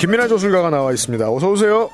김민아 조술가가 나와 있습니다. 어서 오세요.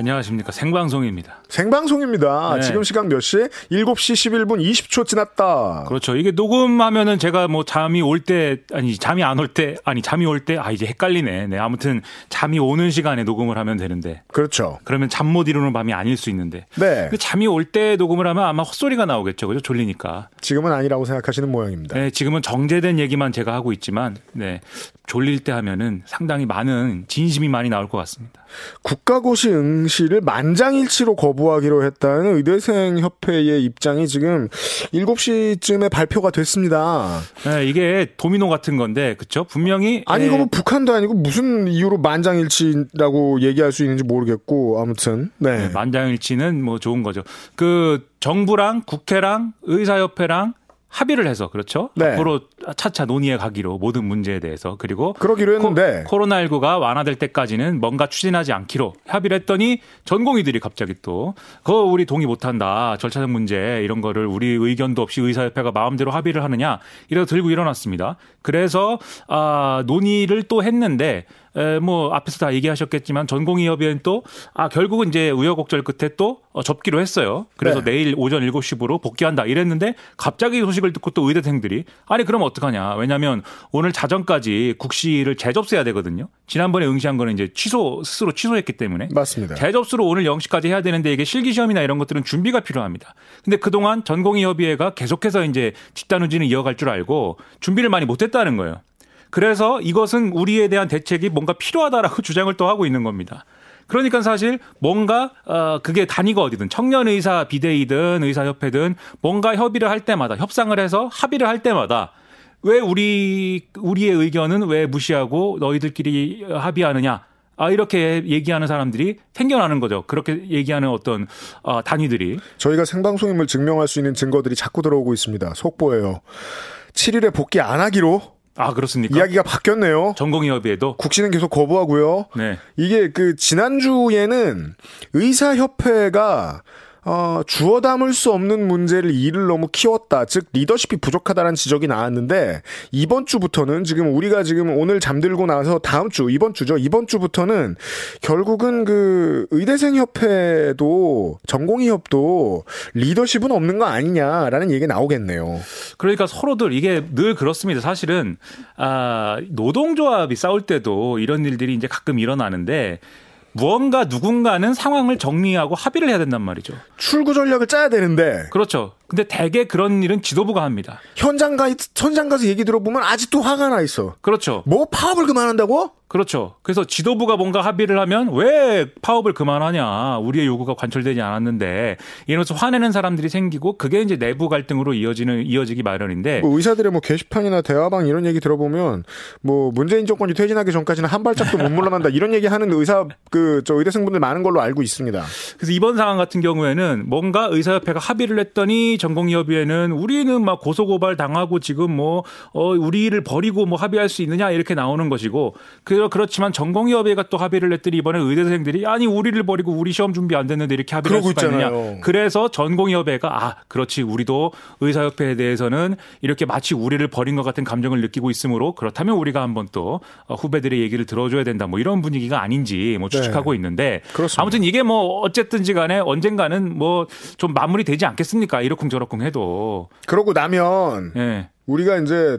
안녕하십니까. 생방송입니다. 생방송입니다. 네. 지금 시각 몇 시? 7시 11분 20초 지났다. 그렇죠. 이게 녹음하면은 제가 뭐 잠이 올 때, 아니, 잠이 안 올 때, 아니, 잠이 올 때, 아, 이제 헷갈리네. 네. 아무튼 잠이 오는 시간에 녹음을 하면 되는데. 그렇죠. 그러면 잠 못 이루는 밤이 아닐 수 있는데. 네. 잠이 올 때 녹음을 하면 아마 헛소리가 나오겠죠. 그죠? 졸리니까. 지금은 아니라고 생각하시는 모양입니다. 네. 지금은 정제된 얘기만 제가 하고 있지만, 네. 졸릴 때 하면은 상당히 많은 진심이 많이 나올 것 같습니다. 국가고시 응시를 만장일치로 거부하기로 했다는 의대생 협회의 입장이 지금 7시쯤에 발표가 됐습니다. 네, 이게 도미노 같은 건데 그렇죠? 분명히 아니 이거 뭐 예. 북한도 아니고 무슨 이유로 만장일치라고 얘기할 수 있는지 모르겠고 아무튼 네. 네 만장일치는 뭐 좋은 거죠. 그 정부랑 국회랑 의사협회랑 합의를 해서 그렇죠. 네. 앞으로 차차 논의해 가기로 모든 문제에 대해서 그리고 그러기로 했는데 코, 로나19가 완화될 때까지는 뭔가 추진하지 않기로 합의를 했더니 전공의들이 갑자기 또 그거 우리 동의 못한다 절차적 문제 이런 거를 우리 의견도 없이 의사협회가 마음대로 합의를 하느냐 이래서 들고 일어났습니다. 그래서 아 논의를 또 했는데 에, 뭐 앞에서 다 얘기하셨겠지만 전공의협의회는 또 아 결국은 이제 우여곡절 끝에 또 어, 접기로 했어요. 그래서 네. 내일 오전 7시부로 복귀한다 이랬는데 갑자기 소식을 듣고 또 의대생들이 아니 그럼 어떡하냐. 왜냐하면 오늘 자정까지 국시를 재접수해야 되거든요. 지난번에 응시한 거는 이제 취소 스스로 취소했기 때문에 맞습니다. 재접수로 오늘 0시까지 해야 되는데 이게 실기 시험이나 이런 것들은 준비가 필요합니다. 근데 그동안 전공의협의회가 계속해서 이제 집단 후진을 이어갈 줄 알고 준비를 많이 못 했다는 거예요. 그래서 이것은 우리에 대한 대책이 뭔가 필요하다라고 주장을 또 하고 있는 겁니다. 그러니까 사실 뭔가 어 그게 단위가 어디든 청년 의사 비대위든 의사협회든 뭔가 협의를 할 때마다 협상을 해서 합의를 할 때마다 왜 우리 우리의 의견은 왜 무시하고 너희들끼리 합의하느냐? 아 이렇게 얘기하는 사람들이 생겨나는 거죠. 그렇게 얘기하는 어떤 어, 단위들이 저희가 생방송임을 증명할 수 있는 증거들이 자꾸 들어오고 있습니다. 속보예요. 7일에 복귀 안 하기로 아 그렇습니까? 이야기가 바뀌었네요. 전공의협의회도 국시는 계속 거부하고요. 네. 이게 그 지난주에는 의사협회가 어, 주워 담을 수 없는 문제를 일을 너무 키웠다. 즉 리더십이 부족하다는 지적이 나왔는데 이번 주부터는 지금 우리가 지금 오늘 잠들고 나서 다음 주 이번 주죠. 이번 주부터는 결국은 그 의대생 협회도 전공의 협도 리더십은 없는 거 아니냐라는 얘기 나오겠네요. 그러니까 서로들 이게 늘 그렇습니다. 사실은 아 노동조합이 싸울 때도 이런 일들이 이제 가끔 일어나는데 무언가 누군가는 상황을 정리하고 합의를 해야 된단 말이죠. 출구 전략을 짜야 되는데. 그렇죠. 근데 대개 그런 일은 지도부가 합니다. 현장 가 현장 가서 얘기 들어보면 아직도 화가 나 있어. 그렇죠. 뭐 파업을 그만한다고? 그렇죠. 그래서 지도부가 뭔가 합의를 하면 왜 파업을 그만하냐. 우리의 요구가 관철되지 않았는데 이러면서 화내는 사람들이 생기고 그게 이제 내부 갈등으로 이어지는 이어지기 마련인데 뭐 의사들의 뭐 게시판이나 대화방 이런 얘기 들어보면 뭐 문재인 정권이 퇴진하기 전까지는 한 발짝도 못 물러난다 이런 얘기 하는 의사 그 저 의대생분들 많은 걸로 알고 있습니다. 그래서 이번 상황 같은 경우에는 뭔가 의사협회가 합의를 했더니 전공의협의회는 우리는 막 고소고발 당하고 지금 뭐 어, 우리를 버리고 뭐 합의할 수 있느냐 이렇게 나오는 것이고 그 그렇지만 전공의협의회가 또 합의를 했더니 이번에 의대생들이 아니 우리를 버리고 우리 시험 준비 안 됐는데 이렇게 합의를 할 수가 있잖아요. 있느냐. 그래서 전공의협회가 아 그렇지 우리도 의사협회에 대해서는 이렇게 마치 우리를 버린 것 같은 감정을 느끼고 있으므로 그렇다면 우리가 한번 또 후배들의 얘기를 들어줘야 된다 뭐 이런 분위기가 아닌지 뭐 추측하고 네. 있는데 그렇습니다. 아무튼 이게 뭐 어쨌든지 간에 언젠가는 뭐 좀 마무리되지 않겠습니까 이 러쿵 저러쿵 해도 그러고 나면 네. 우리가 이제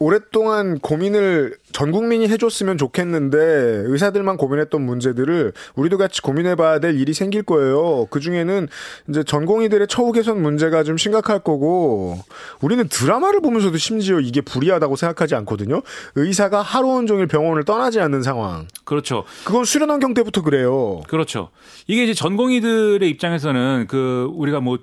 오랫동안 고민을 전 국민이 해줬으면 좋겠는데 의사들만 고민했던 문제들을 우리도 같이 고민해봐야 될 일이 생길 거예요. 그 중에는 이제 전공의들의 처우 개선 문제가 좀 심각할 거고 우리는 드라마를 보면서도 심지어 이게 불리하다고 생각하지 않거든요. 의사가 하루 온종일 병원을 떠나지 않는 상황. 그렇죠. 그건 수련 환경 때부터 그래요. 그렇죠. 이게 이제 전공의들의 입장에서는 그 우리가 뭐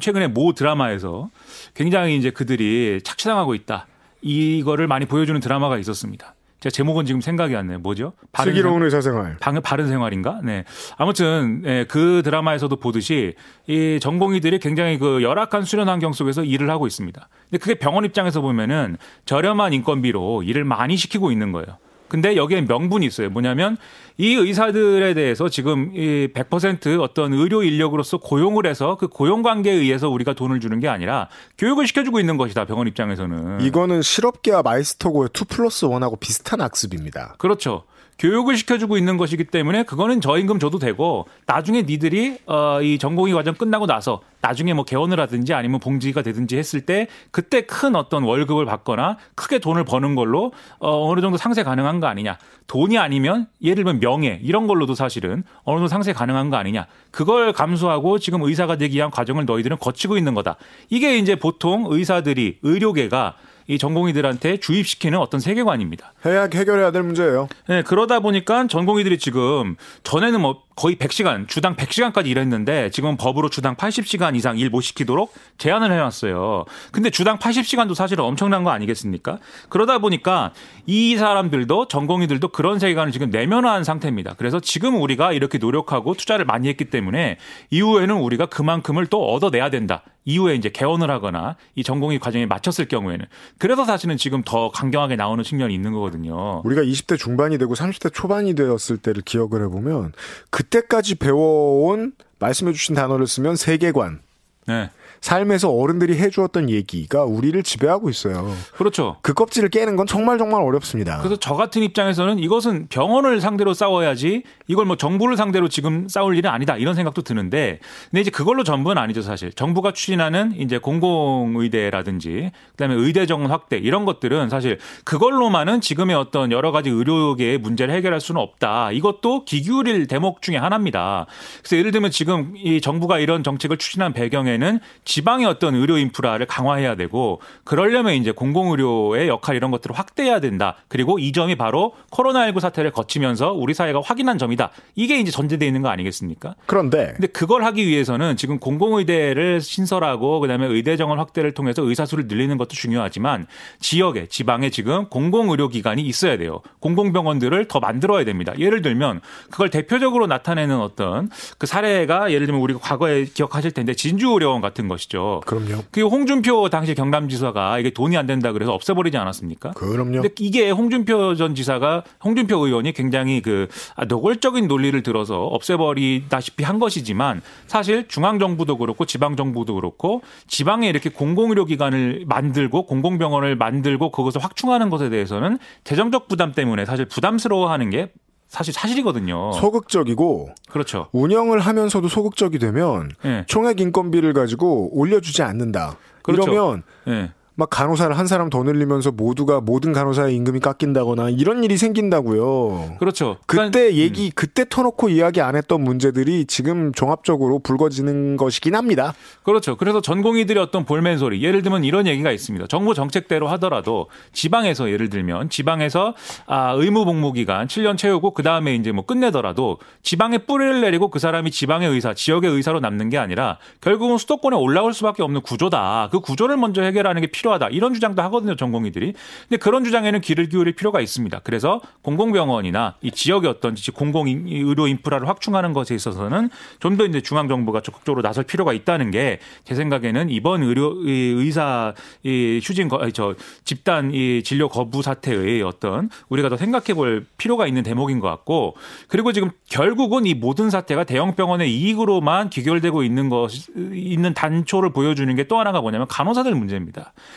최근에 모 드라마에서 굉장히 이제 그들이 착취당하고 있다. 이거를 많이 보여주는 드라마가 있었습니다. 제가 제목은 지금 생각이 안 나요. 뭐죠? 바른 슬기로운 의사생활. 방, 바른 생활인가? 네. 아무튼 예, 그 드라마에서도 보듯이 이 전공의들이 굉장히 그 열악한 수련 환경 속에서 일을 하고 있습니다. 근데 그게 병원 입장에서 보면은 저렴한 인건비로 일을 많이 시키고 있는 거예요. 근데 여기에 명분이 있어요. 뭐냐면 이 의사들에 대해서 지금 이 100% 어떤 의료 인력으로서 고용을 해서 그 고용 관계에 의해서 우리가 돈을 주는 게 아니라 교육을 시켜주고 있는 것이다. 병원 입장에서는. 이거는 실업계와 마이스터고의 2 플러스 1하고 비슷한 악습입니다. 그렇죠. 교육을 시켜주고 있는 것이기 때문에 그거는 저임금 줘도 되고 나중에 니들이 어, 이 전공의 과정 끝나고 나서 나중에 뭐 개원을 하든지 아니면 봉지가 되든지 했을 때 그때 큰 어떤 월급을 받거나 크게 돈을 버는 걸로 어, 어느 정도 상세 가능한 거 아니냐. 돈이 아니면 예를 들면 명예 이런 걸로도 사실은 어느 정도 상세 가능한 거 아니냐. 그걸 감수하고 지금 의사가 되기 위한 과정을 너희들은 거치고 있는 거다. 이게 이제 보통 의사들이 의료계가 이 전공의들한테 주입시키는 어떤 세계관입니다. 해야 해결해야 될 문제예요. 네, 그러다 보니까 전공의들이 지금 전에는 뭐 거의 100시간, 주당 100시간까지 일했는데 지금 법으로 주당 80시간 이상 일 못 시키도록 제한을 해놨어요. 근데 주당 80시간도 사실은 엄청난 거 아니겠습니까? 그러다 보니까 이 사람들도 전공의들도 그런 세계관을 지금 내면화한 상태입니다. 그래서 지금 우리가 이렇게 노력하고 투자를 많이 했기 때문에 이후에는 우리가 그만큼을 또 얻어내야 된다. 이후에 이제 개원을 하거나 이 전공의 과정에 마쳤을 경우에는 그래서 사실은 지금 더 강경하게 나오는 측면이 있는 거거든요. 우리가 20대 중반이 되고 30대 초반이 되었을 때를 기억을 해보면 그 때까지 배워온 말씀해주신 단어를 쓰면 세계관. 네. 삶에서 어른들이 해주었던 얘기가 우리를 지배하고 있어요. 그렇죠. 그 껍질을 깨는 건 정말 정말 어렵습니다. 그래서 저 같은 입장에서는 이것은 병원을 상대로 싸워야지 이걸 뭐 정부를 상대로 지금 싸울 일은 아니다 이런 생각도 드는데 근데 이제 그걸로 전부는 아니죠 사실 정부가 추진하는 이제 공공의대라든지 그다음에 의대 정원 확대 이런 것들은 사실 그걸로만은 지금의 어떤 여러 가지 의료계의 문제를 해결할 수는 없다 이것도 기기울일 대목 중에 하나입니다. 그래서 예를 들면 지금 이 정부가 이런 정책을 추진한 배경에는 지방의 어떤 의료 인프라를 강화해야 되고 그러려면 이제 공공의료의 역할 이런 것들을 확대해야 된다. 그리고 이 점이 바로 코로나19 사태를 거치면서 우리 사회가 확인한 점이다. 이게 이제 전제되어 있는 거 아니겠습니까? 그런데 근데 그걸 하기 위해서는 지금 공공의대를 신설하고 그다음에 의대 정원 확대를 통해서 의사 수를 늘리는 것도 중요하지만 지역에 지방에 지금 공공 의료 기관이 있어야 돼요. 공공병원들을 더 만들어야 됩니다. 예를 들면 그걸 대표적으로 나타내는 어떤 그 사례가 예를 들면 우리가 과거에 기억하실 텐데 진주의료원 같은 것 것이죠. 그럼요. 그 홍준표 당시 경남지사가 이게 돈이 안 된다 그래서 없애버리지 않았습니까? 그럼요. 근데 이게 홍준표 전 지사가 홍준표 의원이 굉장히 그 아, 노골적인 논리를 들어서 없애버리다시피 한 것이지만 사실 중앙 정부도 그렇고 지방 정부도 그렇고 지방에 이렇게 공공의료 기관을 만들고 공공병원을 만들고 그것을 확충하는 것에 대해서는 재정적 부담 때문에 사실 부담스러워하는 게 사실 사실이거든요. 소극적이고 그렇죠. 운영을 하면서도 소극적이 되면 네. 총액 인건비를 가지고 올려주지 않는다. 그렇죠. 이러면 네. 막 간호사를 한 사람 더 늘리면서 모두가 모든 간호사의 임금이 깎인다거나 이런 일이 생긴다고요. 그렇죠. 그때 그러니까, 얘기 음. 그때 터놓고 이야기 안 했던 문제들이 지금 종합적으로 불거지는 것이긴 합니다. 그렇죠. 그래서 전공의들의 어떤 볼멘 소리. 예를 들면 이런 얘기가 있습니다. 정부 정책대로 하더라도 지방에서 예를 들면 지방에서 아, 의무 복무 기간 7년 채우고 그 다음에 이제 뭐 끝내더라도 지방에 뿌리를 내리고 그 사람이 지방의 의사, 지역의 의사로 남는 게 아니라 결국은 수도권에 올라올 수밖에 없는 구조다. 그 구조를 먼저 해결하는 게 필요 하다. 이런 주장도 하거든요, 전공의들이. 근데 그런 주장에는 귀를 기울일 필요가 있습니다. 그래서 공공병원이나 이 지역의 어떤 공공 의료 인프라를 확충하는 것에 있어서는 좀 더 이제 중앙 정부가 적극적으로 나설 필요가 있다는 게 제 생각에는 이번 의료 의사 이 휴진 거, 저 집단 이 진료 거부 사태의 어떤 우리가 더 생각해 볼 필요가 있는 대목인 것 같고 그리고 지금 결국은 이 모든 사태가 대형 병원의 이익으로만 귀결되고 있는 것 있는 단초를 보여주는 게 또 하나가 뭐냐면 간호사들 문제입니다.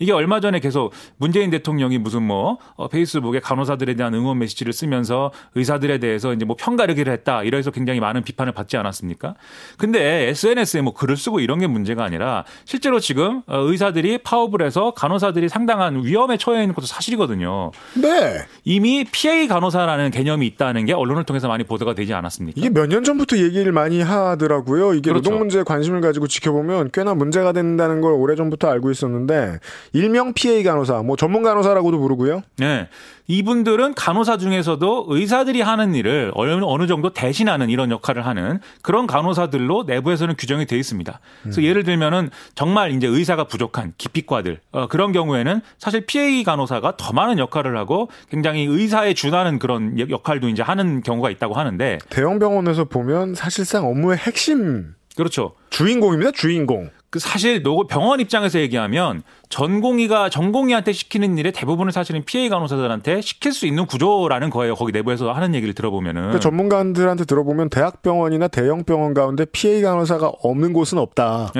이게 얼마 전에 계속 문재인 대통령이 무슨 뭐 어, 페이스북에 간호사들에 대한 응원 메시지를 쓰면서 의사들에 대해서 이제 뭐 편가르기를 했다 이래서 굉장히 많은 비판을 받지 않았습니까? 근데 SNS에 뭐 글을 쓰고 이런 게 문제가 아니라 실제로 지금 어, 의사들이 파업을 해서 간호사들이 상당한 위험에 처해 있는 것도 사실이거든요. 네. 이미 PA 간호사라는 개념이 있다는 게 언론을 통해서 많이 보도가 되지 않았습니까? 이게 몇 년 전부터 얘기를 많이 하더라고요. 이게 그렇죠. 노동 문제에 관심을 가지고 지켜보면 꽤나 문제가 된다는 걸 오래전부터 알고 있었는데 일명 PA 간호사, 뭐 전문 간호사라고도 부르고요. 네. 이분들은 간호사 중에서도 의사들이 하는 일을 어느, 정도 대신하는 이런 역할을 하는 그런 간호사들로 내부에서는 규정이 되어 있습니다. 그래서 예를 들면은 정말 이제 의사가 부족한 기피과들 어, 그런 경우에는 사실 PA 간호사가 더 많은 역할을 하고 굉장히 의사에 준하는 그런 역할도 이제 하는 경우가 있다고 하는데 대형 병원에서 보면 사실상 업무의 핵심 그렇죠. 주인공입니다. 주인공. 그 사실 노 병원 입장에서 얘기하면 전공의가 전공의한테 시키는 일에 대부분을 사실은 PA 간호사들한테 시킬 수 있는 구조라는 거예요. 거기 내부에서 하는 얘기를 들어보면은. 그러니까 전문가들한테 들어보면 대학병원이나 대형 병원 가운데 PA 간호사가 없는 곳은 없다라고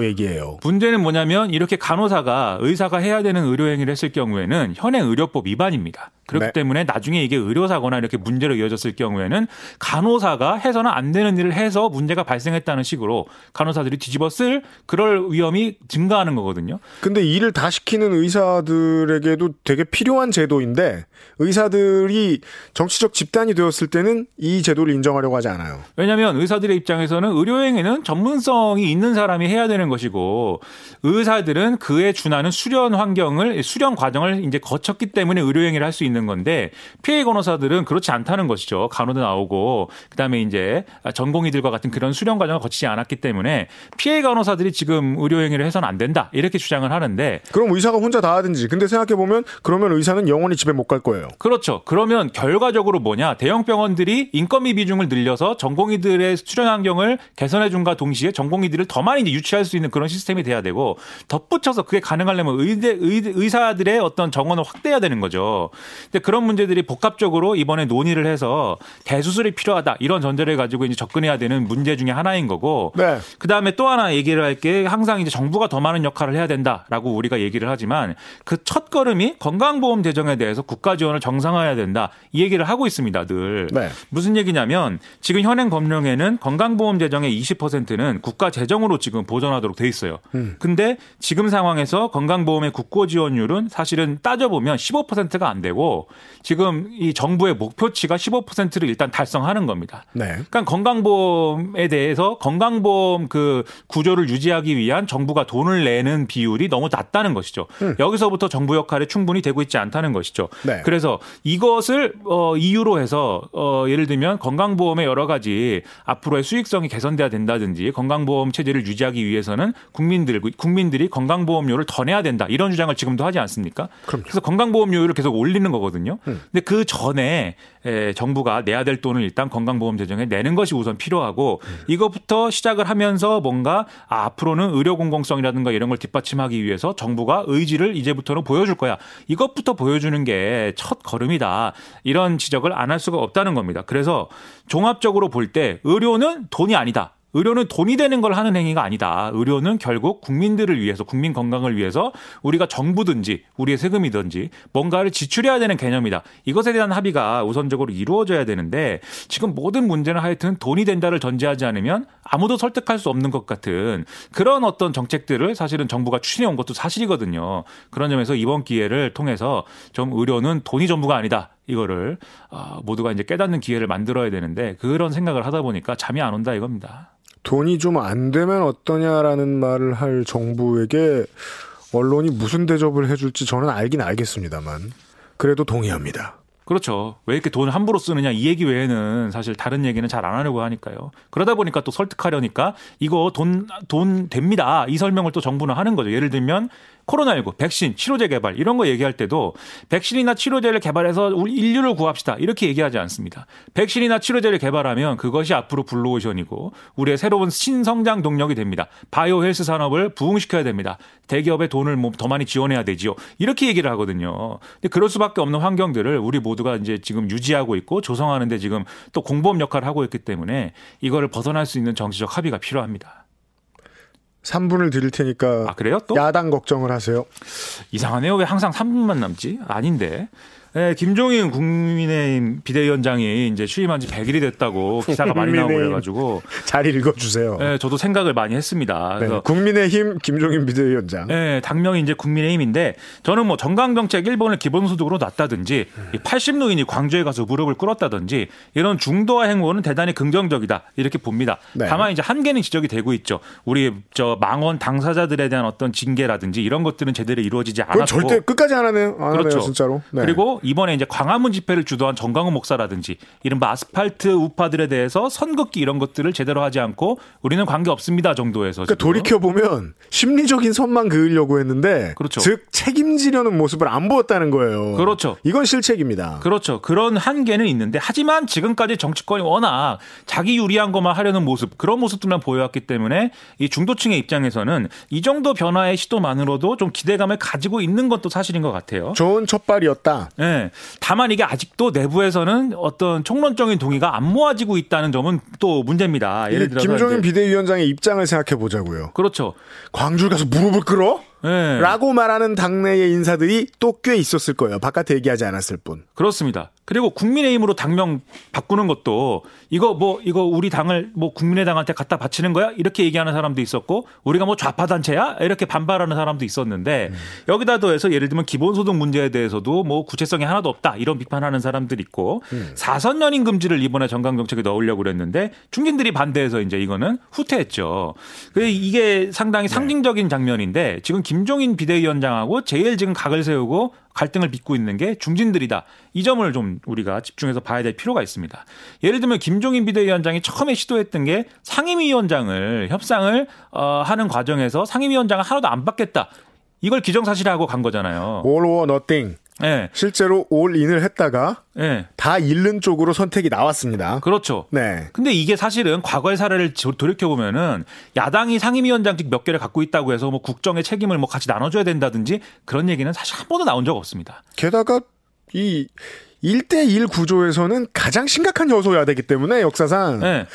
네. 얘기해요. 문제는 뭐냐면 이렇게 간호사가 의사가 해야 되는 의료 행위를 했을 경우에는 현행 의료법 위반입니다. 그렇기 네. 때문에 나중에 이게 의료사거나 이렇게 문제로 이어졌을 경우에는 간호사가 해서는 안 되는 일을 해서 문제가 발생했다는 식으로 간호사들이 뒤집어 쓸 그럴 위험이 증가하는 거거든요. 근데 일을 다 시키는 의사들에게도 되게 필요한 제도인데 의사들이 정치적 집단이 되었을 때는 이 제도를 인정하려고 하지 않아요. 왜냐하면 의사들의 입장에서는 의료행위는 전문성이 있는 사람이 해야 되는 것이고 의사들은 그에 준하는 수련 환경을 수련 과정을 이제 거쳤기 때문에 의료행위를 할 수 있는 건데 피해 간호사들은 그렇지 않다는 것이죠. 간호도 나오고 그다음에 이제 전공의들과 같은 그런 수련 과정을 거치지 않았기 때문에 피해 간호사들이 지금 의료행위를 해서는 안 된다 이렇게 주장을 하는데 그럼 의사가 혼자 다 하든지 근데 생각해 보면 그러면 의사는 영원히 집에 못 갈 거예요. 그렇죠. 그러면 결과적으로 뭐냐 대형 병원들이 인건비 비중을 늘려서 전공의들의 수련 환경을 개선해 준과 동시에 전공의들을 더 많이 유치할 수 있는 그런 시스템이 돼야 되고 덧붙여서 그게 가능하려면 의대, 의, 사들의 어떤 정원을 확대해야 되는 거죠. 근데 그런 문제들이 복합적으로 이번에 논의를 해서 대수술이 필요하다 이런 전제를 가지고 이제 접근해야 되는 문제 중에 하나인 거고. 네. 그 다음에 또 하나 얘기를 할 게 항상 이제 정부가 더 많은 역할을 해야 된다라고 우리가 얘기를 하지만 그 첫 걸음이 건강보험 재정에 대해서 국가 지원을 정상화해야 된다 이 얘기를 하고 있습니다 늘. 네. 무슨 얘기냐면 지금 현행 법령에는 건강보험 재정의 20%는 국가 재정으로 지금 보전하도록 돼 있어요. 음. 근데 지금 상황에서 건강보험의 국고 지원율은 사실은 따져보면 15%가 안 되고 지금 이 정부의 목표치가 15%를 일단 달성하는 겁니다. 네. 그러니까 건강보험에 대해서 건강보험 그 구조를 유지하기 위한 정부가 돈을 내는 비율이 너무 낮 다는 것이죠. 음. 여기서부터 정부 역할이 충분히 되고 있지 않다는 것이죠. 네. 그래서 이것을 어 이유로 해서 어 예를 들면 건강보험의 여러 가지 앞으로의 수익성이 개선돼야 된다든지 건강보험 체제를 유지하기 위해서는 국민들 국민들이 건강보험료를 더 내야 된다 이런 주장을 지금도 하지 않습니까? 그럼요. 그래서 건강보험료를 계속 올리는 거거든요. 음. 근데 그 전에 에, 정부가 내야 될 돈을 일단 건강보험 재정에 내는 것이 우선 필요하고 음. 이것부터 시작을 하면서 뭔가 아, 앞으로는 의료 공공성이라든가 이런 걸 뒷받침하기 위해서 정부가 의지를 이제부터는 보여줄 거야. 이것부터 보여주는 게 첫 걸음이다. 이런 지적을 안 할 수가 없다는 겁니다. 그래서 종합적으로 볼 때 의료는 돈이 아니다. 의료는 돈이 되는 걸 하는 행위가 아니다. 의료는 결국 국민들을 위해서, 국민 건강을 위해서 우리가 정부든지 우리의 세금이든지 뭔가를 지출해야 되는 개념이다. 이것에 대한 합의가 우선적으로 이루어져야 되는데 지금 모든 문제는 하여튼 돈이 된다를 전제하지 않으면 아무도 설득할 수 없는 것 같은 그런 어떤 정책들을 사실은 정부가 추진해 온 것도 사실이거든요. 그런 점에서 이번 기회를 통해서 좀 의료는 돈이 전부가 아니다. 이거를 아, 모두가 이제 깨닫는 기회를 만들어야 되는데 그런 생각을 하다 보니까 잠이 안 온다 이겁니다. 돈이 좀 안 되면 어떠냐라는 말을 할 정부에게 언론이 무슨 대접을 해줄지 저는 알긴 알겠습니다만 그래도 동의합니다. 그렇죠. 왜 이렇게 돈을 함부로 쓰느냐 이 얘기 외에는 사실 다른 얘기는 잘 안 하려고 하니까요. 그러다 보니까 또 설득하려니까 이거 돈, 돈 됩니다. 이 설명을 또 정부는 하는 거죠. 예를 들면 코로나19 백신 치료제 개발 이런 거 얘기할 때도 백신이나 치료제를 개발해서 우리 인류를 구합시다 이렇게 얘기하지 않습니다. 백신이나 치료제를 개발하면 그것이 앞으로 블루오션이고 우리의 새로운 신성장 동력이 됩니다. 바이오 헬스 산업을 부흥시켜야 됩니다. 대기업의 돈을 뭐 더 많이 지원해야 되지요. 이렇게 얘기를 하거든요. 근데 그럴 수밖에 없는 환경들을 우리 모두가 이제 지금 유지하고 있고 조성하는데 지금 또 공범 역할을 하고 있기 때문에 이거를 벗어날 수 있는 정치적 합의가 필요합니다. 3분을 드릴 테니까 아, 그래요? 또? 야당 걱정을 하세요. 이상하네요. 왜 항상 3분만 남지? 아닌데. 네, 김종인 국민의힘 비대위원장이 이제 취임한 지 100일이 됐다고 기사가 많이 나오고 그래가지고 잘 읽어주세요. 네, 저도 생각을 많이 했습니다. 네, 국민의힘 김종인 비대위원장. 네, 당명이 이제 국민의힘인데 저는 뭐 정강정책 1번을 기본소득으로 놨다든지 음. 80노인이 광주에 가서 무릎을 꿇었다든지 이런 중도화 행보는 대단히 긍정적이다 이렇게 봅니다. 네. 다만 이제 한계는 지적이 되고 있죠. 우리 저 망원 당사자들에 대한 어떤 징계라든지 이런 것들은 제대로 이루어지지 않았고 절대 끝까지 안 하네요. 안 그렇죠. 하네요, 진짜로. 네. 그리고 이번에 이제 광화문 집회를 주도한 정강훈 목사라든지 이른바 아스팔트 우파들에 대해서 선긋기 이런 것들을 제대로 하지 않고 우리는 관계 없습니다 정도에서 그러니까 돌이켜 보면 심리적인 선만 그으려고 했는데 그렇죠. 즉 책임지려는 모습을 안 보였다는 거예요. 그렇죠. 이건 실책입니다. 그렇죠. 그런 한계는 있는데 하지만 지금까지 정치권이 워낙 자기 유리한 것만 하려는 모습 그런 모습들만 보여왔기 때문에 이 중도층의 입장에서는 이 정도 변화의 시도만으로도 좀 기대감을 가지고 있는 것도 사실인 것 같아요. 좋은 첫발이었다. 네. 다만 이게 아직도 내부에서는 어떤 총론적인 동의가 안 모아지고 있다는 점은 또 문제입니다. 예를 들어서 김종인 비대위원장의 입장을 생각해 보자고요. 그렇죠. 광주 가서 무릎을 꿇어? 네. 라고 말하는 당내의 인사들이 또 꽤 있었을 거예요. 바깥에 얘기하지 않았을 뿐. 그렇습니다. 그리고 국민의힘으로 당명 바꾸는 것도 이거 뭐 이거 우리 당을 뭐 국민의당한테 갖다 바치는 거야 이렇게 얘기하는 사람도 있었고 우리가 뭐 좌파 단체야 이렇게 반발하는 사람도 있었는데 음. 여기다 더해서 예를 들면 기본소득 문제에 대해서도 뭐 구체성이 하나도 없다 이런 비판하는 사람들 있고 음. 사선 연임 금지를 이번에 정강 정책에 넣으려고 그랬는데 중진들이 반대해서 이제 이거는 후퇴했죠. 그 이게 상당히 네. 상징적인 장면인데 지금 김 종인 비대위원장하고 제일 지금 각을 세우고 갈등을 빚고 있는 게 중진들이다. 이 점을 좀 우리가 집중해서 봐야 될 필요가 있습니다. 예를 들면 김종인 비대위원장이 처음에 시도했던 게 상임위원장을 협상을 어, 하는 과정에서 상임위원장을 하나도 안 받겠다. 이걸 기정사실화하고 간 거잖아요. all or nothing. 예. 실제로 올 인을 했다가 예. 다 잃는 쪽으로 선택이 나왔습니다. 그렇죠. 네. 근데 이게 사실은 과거의 사례를 돌이켜 보면은 야당이 상임위원장직 몇 개를 갖고 있다고 해서 뭐 국정의 책임을 뭐 같이 나눠줘야 된다든지 그런 얘기는 사실 한 번도 나온 적 없습니다. 게다가 이 1대1 구조에서는 가장 심각한 요소여야 되기 때문에 역사상 예.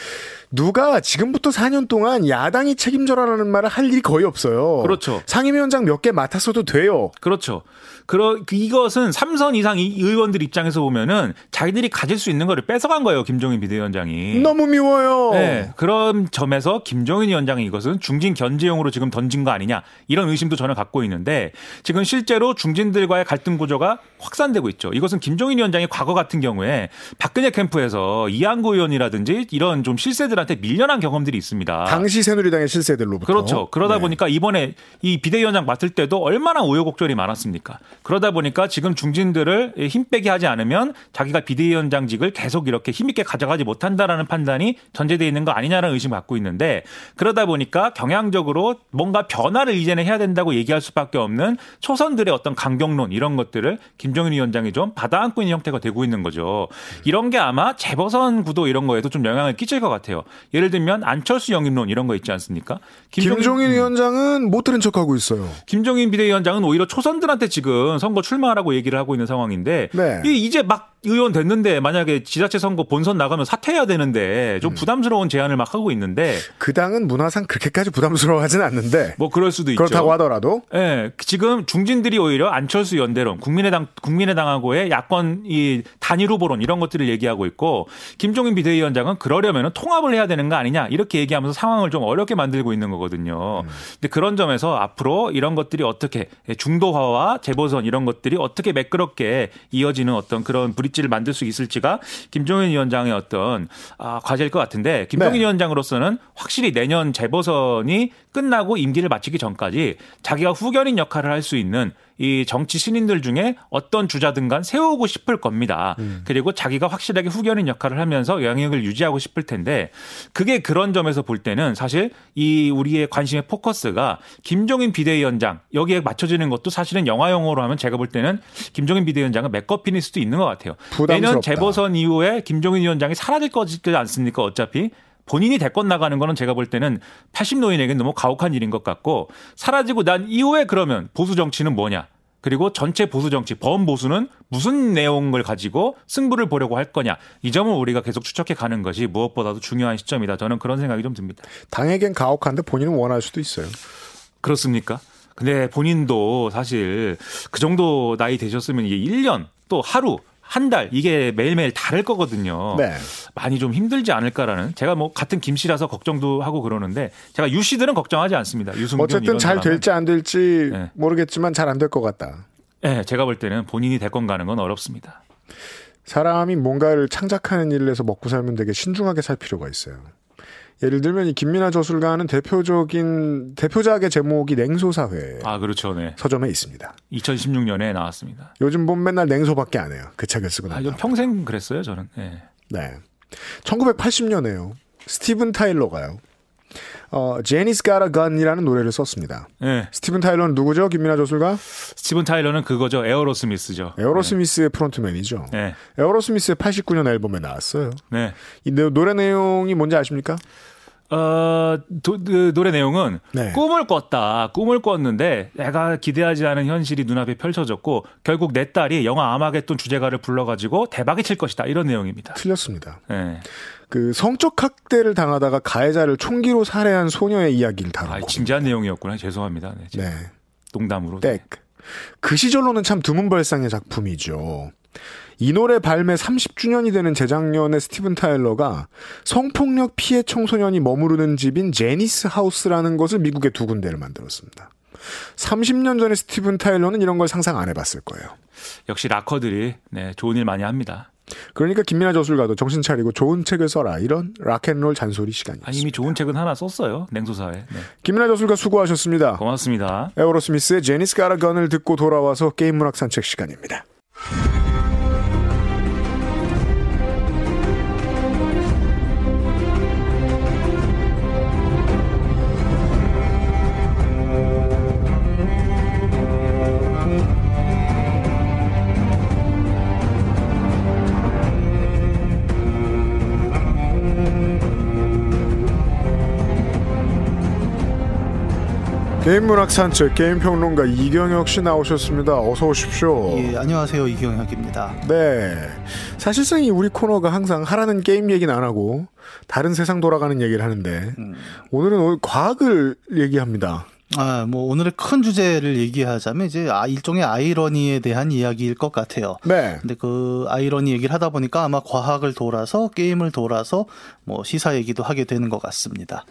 누가 지금부터 4년 동안 야당이 책임져라라는 말을 할 일이 거의 없어요. 그렇죠. 상임위원장 몇 개 맡았어도 돼요. 그렇죠. 그러 그 이것은 삼선 이상 이 의원들 입장에서 보면은 자기들이 가질 수 있는 거를 뺏어간 거예요. 김종인 비대위원장이. 너무 미워요. 네, 그런 점에서 김종인 위원장이 이것은 중진 견제용으로 지금 던진 거 아니냐 이런 의심도 저는 갖고 있는데 지금 실제로 중진들과의 갈등 구조가 확산되고 있죠. 이것은 김종인 위원장이 과거 같은 경우에 박근혜 캠프에서 이한구 의원이라든지 이런 좀 실세들한테 밀려난 경험들이 있습니다. 당시 새누리당의 실세들로부터. 그렇죠. 그러다 네. 보니까 이번에 이 비대위원장 맡을 때도 얼마나 우여곡절이 많았습니까? 그러다 보니까 지금 중진들을 힘 빼게 하지 않으면 자기가 비대위원장직을 계속 이렇게 힘있게 가져가지 못한다라는 판단이 전제되어 있는 거 아니냐라는 의심을 갖고 있는데 그러다 보니까 경향적으로 뭔가 변화를 이제는 해야 된다고 얘기할 수밖에 없는 초선들의 어떤 강경론 이런 것들을 김종인 위원장이 좀 받아안고 있는 형태가 되고 있는 거죠. 이런 게 아마 재보선 구도 이런 거에도 좀 영향을 끼칠 것 같아요. 예를 들면 안철수 영입론 이런 거 있지 않습니까? 김종인, 위원장은 못 들은 척하고 있어요. 김종인 비대위원장은 오히려 초선들한테 지금 선거 출마하라고 얘기를 하고 있는 상황인데 네. 이 이제 막 의원 됐는데 만약에 지자체 선거 본선 나가면 사퇴해야 되는데 음. 좀 부담스러운 제안을 막 하고 있는데 그 당은 문화상 그렇게까지 부담스러워하진 않는데 뭐 그럴 수도 있죠. 그렇다고 하더라도 예, 지금 중진들이 오히려 안철수 연대론, 국민의당, 국민의당하고의 야권 이 단일 후보론 이런 것들을 얘기하고 있고 김종인 비대위원장은 그러려면 통합을 해야 되는 거 아니냐 이렇게 얘기하면서 상황을 좀 어렵게 만들고 있는 거거든요. 근데 그런 점에서 앞으로 이런 것들이 어떻게 중도화와 재보선 이런 것들이 어떻게 매끄럽게 이어지는 어떤 그런 브 릿지를 만들 수 있을지가 김종인 위원장의 어떤 아, 과제일 것 같은데 김종인 네. 위원장으로서는 확실히 내년 재보선이 끝나고 임기를 마치기 전까지 자기가 후견인 역할을 할 수 있는 이 정치 신인들 중에 어떤 주자든 간 세우고 싶을 겁니다. 그리고 자기가 확실하게 후견인 역할을 하면서 영향력을 유지하고 싶을 텐데 그게 그런 점에서 볼 때는 사실 이 우리의 관심의 포커스가 김종인 비대위원장 여기에 맞춰지는 것도 사실은 영화 용어로 하면 제가 볼 때는 김종인 비대위원장은 맥커핀일 수도 있는 것 같아요. 부담스럽다. 내년 재보선 이후에 김종인 위원장이 사라질 거지 않습니까? 어차피 본인이 대권 나가는 거는 제가 볼 때는 80노인에게는 너무 가혹한 일인 것 같고 사라지고 난 이후에 그러면 보수 정치는 뭐냐? 그리고 전체 보수 정치, 범보수는 무슨 내용을 가지고 승부를 보려고 할 거냐. 이 점을 우리가 계속 추적해 가는 것이 무엇보다도 중요한 시점이다. 저는 그런 생각이 좀 듭니다. 당에겐 가혹한데 본인은 원할 수도 있어요. 그렇습니까? 근데 본인도 사실 그 정도 나이 되셨으면 이게 1년 또 하루 한 달 이게 매일매일 다를 거거든요. 네. 많이 좀 힘들지 않을까라는 제가 뭐 같은 김 씨라서 걱정도 하고 그러는데 제가 유 씨들은 걱정하지 않습니다. 유승균 어쨌든 잘. 될지 안 될지 네. 모르겠지만 잘 안 될 것 같다. 네, 제가 볼 때는 본인이 대권 가는 건 어렵습니다. 사람이 뭔가를 창작하는 일을 해서 먹고 살면 되게 신중하게 살 필요가 있어요. 예를 들면 이 김민하 저술가는 대표적인 대표작의 제목이 냉소사회 아, 그렇죠. 네. 서점에 있습니다. 2016년에 나왔습니다. 요즘 보면 맨날 냉소밖에 안 해요. 그 책을 쓰고 아, 나면. 좀 평생 그랬어요, 저는. 네. 네. 1980년에요. 스티븐 타일러가요. 어, Janie's Got a Gun이라는 노래를 썼습니다. 네. 스티븐 타일러는 누구죠? 김민하 저술가? 스티븐 타일러는 그거죠. 에어로스미스죠. 에어로스미스의 frontman이죠. 네. 에어로스미스의 89년 앨범에 나왔어요. 네. 이 노- 노래 내용이 뭔지 아십니까? 어, 도, 그 노래 내용은 네. 꿈을 꿨다. 꿈을 꿨는데 내가 기대하지 않은 현실이 눈앞에 펼쳐졌고 결국 내 딸이 영화 아마겟돈 주제가를 불러가지고 대박이 칠 것이다. 이런 내용입니다. 틀렸습니다. 네. 그 성적 학대를 당하다가 가해자를 총기로 살해한 소녀의 이야기를 다룬 아, 거. 진지한 내용이었구나. 죄송합니다. 네. 네. 농담으로. 땡. 그 시절로는 참 드문발상의 작품이죠. 이 노래 발매 30주년이 되는 재작년에 스티븐 타일러가 성폭력 피해 청소년이 머무르는 집인 Janie's House라는 것을 미국에 두 군데를 만들었습니다. 30년 전에 스티븐 타일러는 이런 걸 상상 안 해봤을 거예요. 역시 락커들이 네, 좋은 일 많이 합니다. 그러니까 김민하 저술가도 정신 차리고 좋은 책을 써라 이런 락앤롤 잔소리 시간이었습니다. 아니, 이미 좋은 책은 하나 썼어요. 냉소사회. 네. 김민하 저술가 수고하셨습니다. 고맙습니다. 에어로스미스의 Janie's Got a Gun을 듣고 돌아와서 게임 문학 산책 시간입니다. 게임 문학 산책 게임 평론가 이경혁 씨 나오셨습니다. 어서 오십시오. 예, 안녕하세요. 이경혁입니다. 네. 사실상 이 우리 코너가 항상 하라는 게임 얘기는 안 하고 다른 세상 돌아가는 얘기를 하는데 음. 오늘은 오늘 과학을 얘기합니다. 아, 뭐 오늘의 큰 주제를 얘기하자면 이제 아, 일종의 아이러니에 대한 이야기일 것 같아요. 네. 근데 그 아이러니 얘기를 하다 보니까 아마 과학을 돌아서 게임을 돌아서 뭐 시사 얘기도 하게 되는 것 같습니다.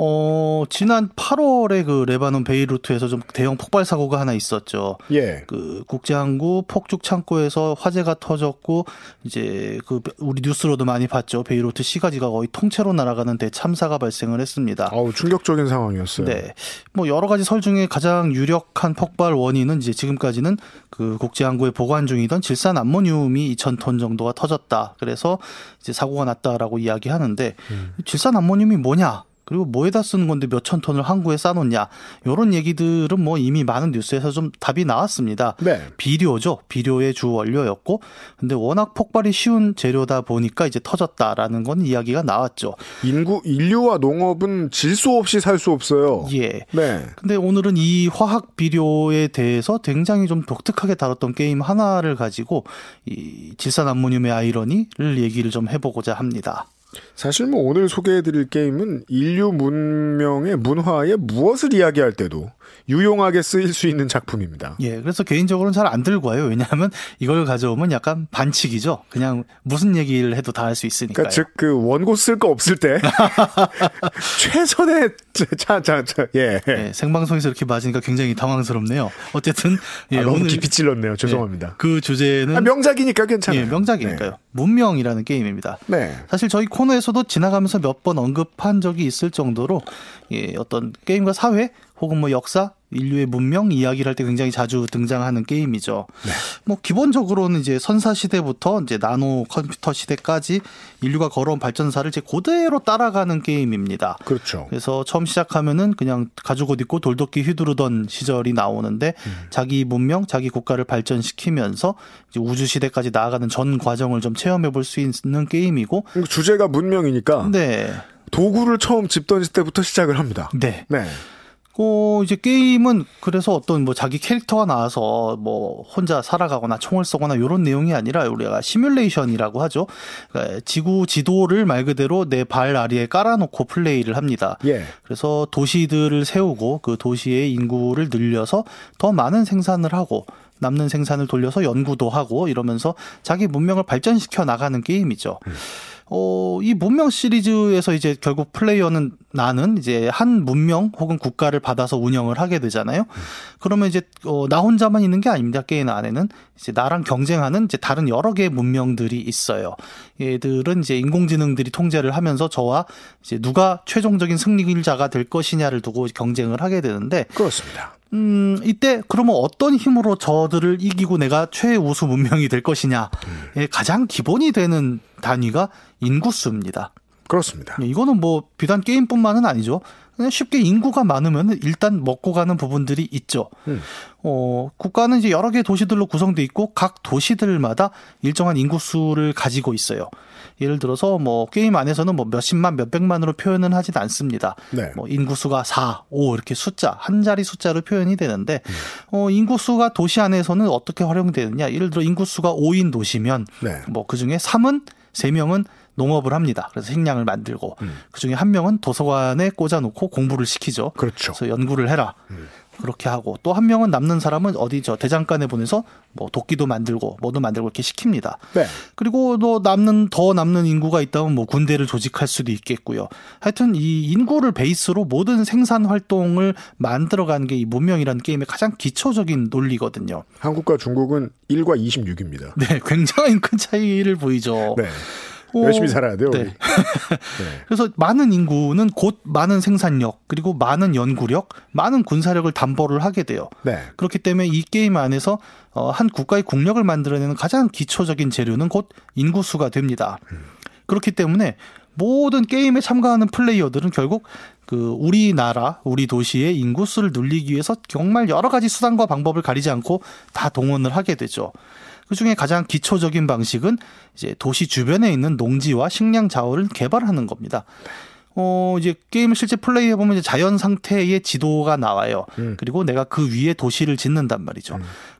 어, 지난 8월에 그 레바논 베이루트에서 좀 대형 폭발 사고가 하나 있었죠. 예. 그 국제항구 폭죽 창고에서 화재가 터졌고 이제 그 우리 뉴스로도 많이 봤죠. 베이루트 시가지가 거의 통째로 날아가는 대참사가 발생을 했습니다. 아우 충격적인 상황이었어요. 네. 뭐 여러 가지 설 중에 가장 유력한 폭발 원인은 이제 지금까지는 그 국제항구에 보관 중이던 질산 암모늄이 2,000톤 정도가 터졌다. 그래서 이제 사고가 났다라고 이야기하는데 질산 암모늄이 뭐냐? 그리고 뭐에다 쓰는 건데 몇천 톤을 항구에 싸놓냐? 이런 얘기들은 뭐 이미 많은 뉴스에서 좀 답이 나왔습니다. 네. 비료죠. 비료의 주 원료였고, 근데 워낙 폭발이 쉬운 재료다 보니까 이제 터졌다라는 건 이야기가 나왔죠. 인구 인류와 농업은 질 수 없이 살 수 없어요. 예. 네. 근데 오늘은 이 화학 비료에 대해서 굉장히 좀 독특하게 다뤘던 게임 하나를 가지고 이 질산 암모늄의 아이러니를 얘기를 좀 해보고자 합니다. 사실 뭐 오늘 소개해드릴 게임은 인류 문명의 문화에 무엇을 이야기할 때도 유용하게 쓰일 수 있는 작품입니다. 예, 그래서 개인적으로는 잘 안 들고 와요. 왜냐하면 이걸 가져오면 약간 반칙이죠. 그냥 무슨 얘기를 해도 다 할 수 있으니까요. 그러니까 즉 그 원고 쓸 거 없을 때 최선의 자자자 예. 예, 생방송에서 이렇게 맞으니까 굉장히 당황스럽네요. 어쨌든 예, 아, 너무 오늘 깊이 찔렀네요. 죄송합니다. 그 주제는 아, 명작이니까 괜찮아요. 예, 명작이니까요. 문명이라는 게임입니다. 네. 네. 사실 저희 코너에서도 지나가면서 몇 번 언급한 적이 있을 정도로 예, 어떤 게임과 사회 혹은 뭐 역사, 인류의 문명 이야기를 할 때 굉장히 자주 등장하는 게임이죠. 뭐 기본적으로는 이제 선사 시대부터 이제 나노 컴퓨터 시대까지 인류가 걸어온 발전사를 이제 그대로 따라가는 게임입니다. 그렇죠. 그래서 처음 시작하면은 그냥 가죽 옷 입고 돌도끼 휘두르던 시절이 나오는데 자기 문명, 자기 국가를 발전시키면서 이제 우주 시대까지 나아가는 전 과정을 좀 체험해 볼 수 있는 게임이고, 주제가 문명이니까 네, 도구를 처음 집 던질 때부터 시작을 합니다. 네. 네. 어, 이제 게임은 그래서 어떤 뭐 자기 캐릭터가 나와서 뭐 혼자 살아가거나 총을 쏘거나 이런 내용이 아니라 우리가 시뮬레이션이라고 하죠. 그러니까 지구 지도를 말 그대로 내 발 아래에 깔아놓고 플레이를 합니다. 예. 그래서 도시들을 세우고 그 도시의 인구를 늘려서 더 많은 생산을 하고 남는 생산을 돌려서 연구도 하고 이러면서 자기 문명을 발전시켜 나가는 게임이죠. 어, 이 문명 시리즈에서 이제 결국 플레이어는 나는 이제 한 문명 혹은 국가를 받아서 운영을 하게 되잖아요. 그러면 이제 어, 나 혼자만 있는 게 아닙니다. 게임 안에는 이제 나랑 경쟁하는 이제 다른 여러 개의 문명들이 있어요. 얘들은 이제 인공지능들이 통제를 하면서 저와 이제 누가 최종적인 승리자가 될 것이냐를 두고 경쟁을 하게 되는데 그렇습니다. 음, 이때 그러면 어떤 힘으로 저들을 이기고 내가 최우수 문명이 될 것이냐의 가장 기본이 되는 단위가 인구수입니다. 그렇습니다. 이거는 뭐 비단 게임뿐만은 아니죠. 그냥 쉽게 인구가 많으면 일단 먹고 가는 부분들이 있죠. 음. 어, 국가는 이제 여러 개의 도시들로 구성돼 있고 각 도시들마다 일정한 인구수를 가지고 있어요. 예를 들어서 뭐 게임 안에서는 뭐 몇십만 몇백만으로 표현은 하진 않습니다. 네. 뭐 인구수가 4, 5 이렇게 숫자 한 자리 숫자로 표현이 되는데 어 인구수가 도시 안에서는 어떻게 활용되느냐? 예를 들어 인구수가 5인 도시면 네. 뭐 그 중에 3은 3명은 농업을 합니다. 그래서 식량을 만들고 그중에 한 명은 도서관에 꽂아놓고 공부를 시키죠. 그렇죠. 그래서 연구를 해라. 그렇게 하고 또 한 명은 남는 사람은 어디 저 대장간에 보내서 뭐 도끼도 만들고 뭐도 만들고 이렇게 시킵니다. 네. 그리고 또 남는 더 남는 인구가 있다면 뭐 군대를 조직할 수도 있겠고요. 하여튼 이 인구를 베이스로 모든 생산 활동을 만들어가는 게 이 문명이라는 게임의 가장 기초적인 논리거든요. 한국과 중국은 1과 26입니다. 네, 굉장히 큰 차이를 보이죠. 네. 어, 열심히 살아야 돼요. 네. 우리. 네. 그래서 많은 인구는 곧 많은 생산력 그리고 많은 연구력, 많은 군사력을 담보를 하게 돼요. 네. 그렇기 때문에 이 게임 안에서 어, 한 국가의 국력을 만들어내는 가장 기초적인 재료는 곧 인구수가 됩니다. 그렇기 때문에 모든 게임에 참가하는 플레이어들은 결국 그 우리나라, 우리 도시의 인구수를 늘리기 위해서 정말 여러 가지 수단과 방법을 가리지 않고 다 동원을 하게 되죠. 그 중에 가장 기초적인 방식은 이제 도시 주변에 있는 농지와 식량 자원을 개발하는 겁니다. 어, 이제 게임을 실제 플레이해 보면 이제 자연 상태의 지도가 나와요. 음. 그리고 내가 그 위에 도시를 짓는단 말이죠.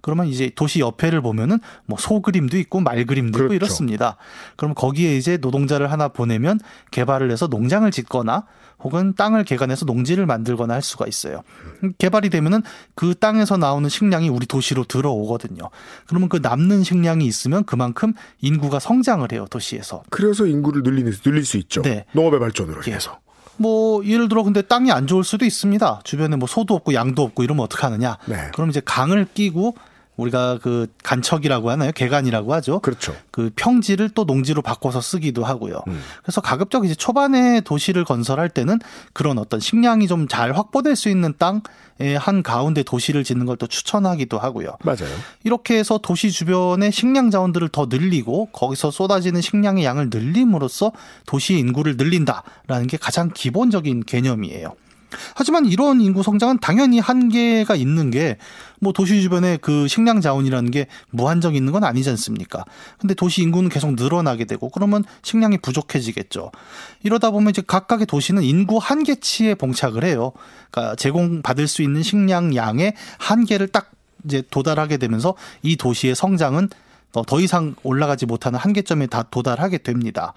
그러면 이제 도시 옆에를 보면은 뭐 소 그림도 있고 말 그림도 있고 그렇죠. 이렇습니다. 그럼 거기에 이제 노동자를 하나 보내면 개발을 해서 농장을 짓거나 혹은 땅을 개간해서 농지를 만들거나 할 수가 있어요. 음, 개발이 되면은 그 땅에서 나오는 식량이 우리 도시로 들어오거든요. 그러면 그 남는 식량이 있으면 그만큼 인구가 성장을 해요, 도시에서. 그래서 인구를 늘리는, 늘릴 수 있죠. 네. 농업의 발전으로 예. 인해서. 뭐 예를 들어 근데 땅이 안 좋을 수도 있습니다. 주변에 뭐 소도 없고 양도 없고 이러면 어떡하느냐. 네. 그럼 이제 강을 끼고 우리가 그 간척이라고 하나요? 개간이라고 하죠. 그렇죠. 그 평지를 또 농지로 바꿔서 쓰기도 하고요. 음. 그래서 가급적 이제 초반에 도시를 건설할 때는 그런 어떤 식량이 좀 잘 확보될 수 있는 땅의 한 가운데 도시를 짓는 걸 또 추천하기도 하고요. 맞아요. 이렇게 해서 도시 주변의 식량 자원들을 더 늘리고 거기서 쏟아지는 식량의 양을 늘림으로써 도시의 인구를 늘린다라는 게 가장 기본적인 개념이에요. 하지만 이런 인구 성장은 당연히 한계가 있는 게 뭐 도시 주변에 그 식량 자원이라는 게 무한정 있는 건 아니지 않습니까? 근데 도시 인구는 계속 늘어나게 되고 그러면 식량이 부족해지겠죠. 이러다 보면 이제 각각의 도시는 인구 한계치에 봉착을 해요. 그러니까 제공받을 수 있는 식량 양의 한계를 딱 이제 도달하게 되면서 이 도시의 성장은 더- 더 이상 올라가지 못하는 한계점에 다 도달하게 됩니다.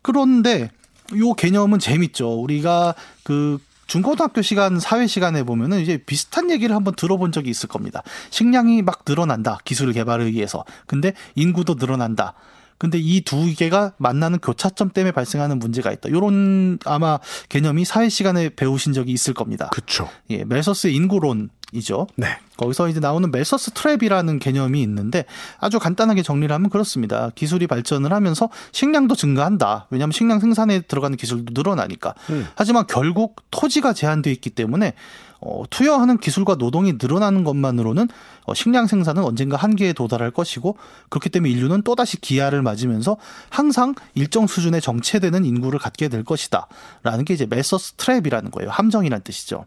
그런데 요 개념은 재밌죠. 우리가 그 중고등학교 시간, 사회 시간에 보면은 이제 비슷한 얘기를 한번 들어본 적이 있을 겁니다. 식량이 막 늘어난다. 기술 개발에 의해서. 근데 인구도 늘어난다. 근데 이 두 개가 만나는 교차점 때문에 발생하는 문제가 있다. 요런 아마 개념이 사회 시간에 배우신 적이 있을 겁니다. 그쵸. 예, 멜서스의 인구론이죠. 네. 거기서 이제 나오는 멜서스 트랩이라는 개념이 있는데 아주 간단하게 정리를 하면 그렇습니다. 기술이 발전을 하면서 식량도 증가한다. 왜냐하면 식량 생산에 들어가는 기술도 늘어나니까. 음. 하지만 결국 토지가 제한되어 있기 때문에 어, 투여하는 기술과 노동이 늘어나는 것만으로는 어, 식량 생산은 언젠가 한계에 도달할 것이고 그렇기 때문에 인류는 또다시 기아를 맞으면서 항상 일정 수준의 정체되는 인구를 갖게 될 것이다. 라는 게 이제 맬서스 trap이라는 거예요. 함정이란 뜻이죠.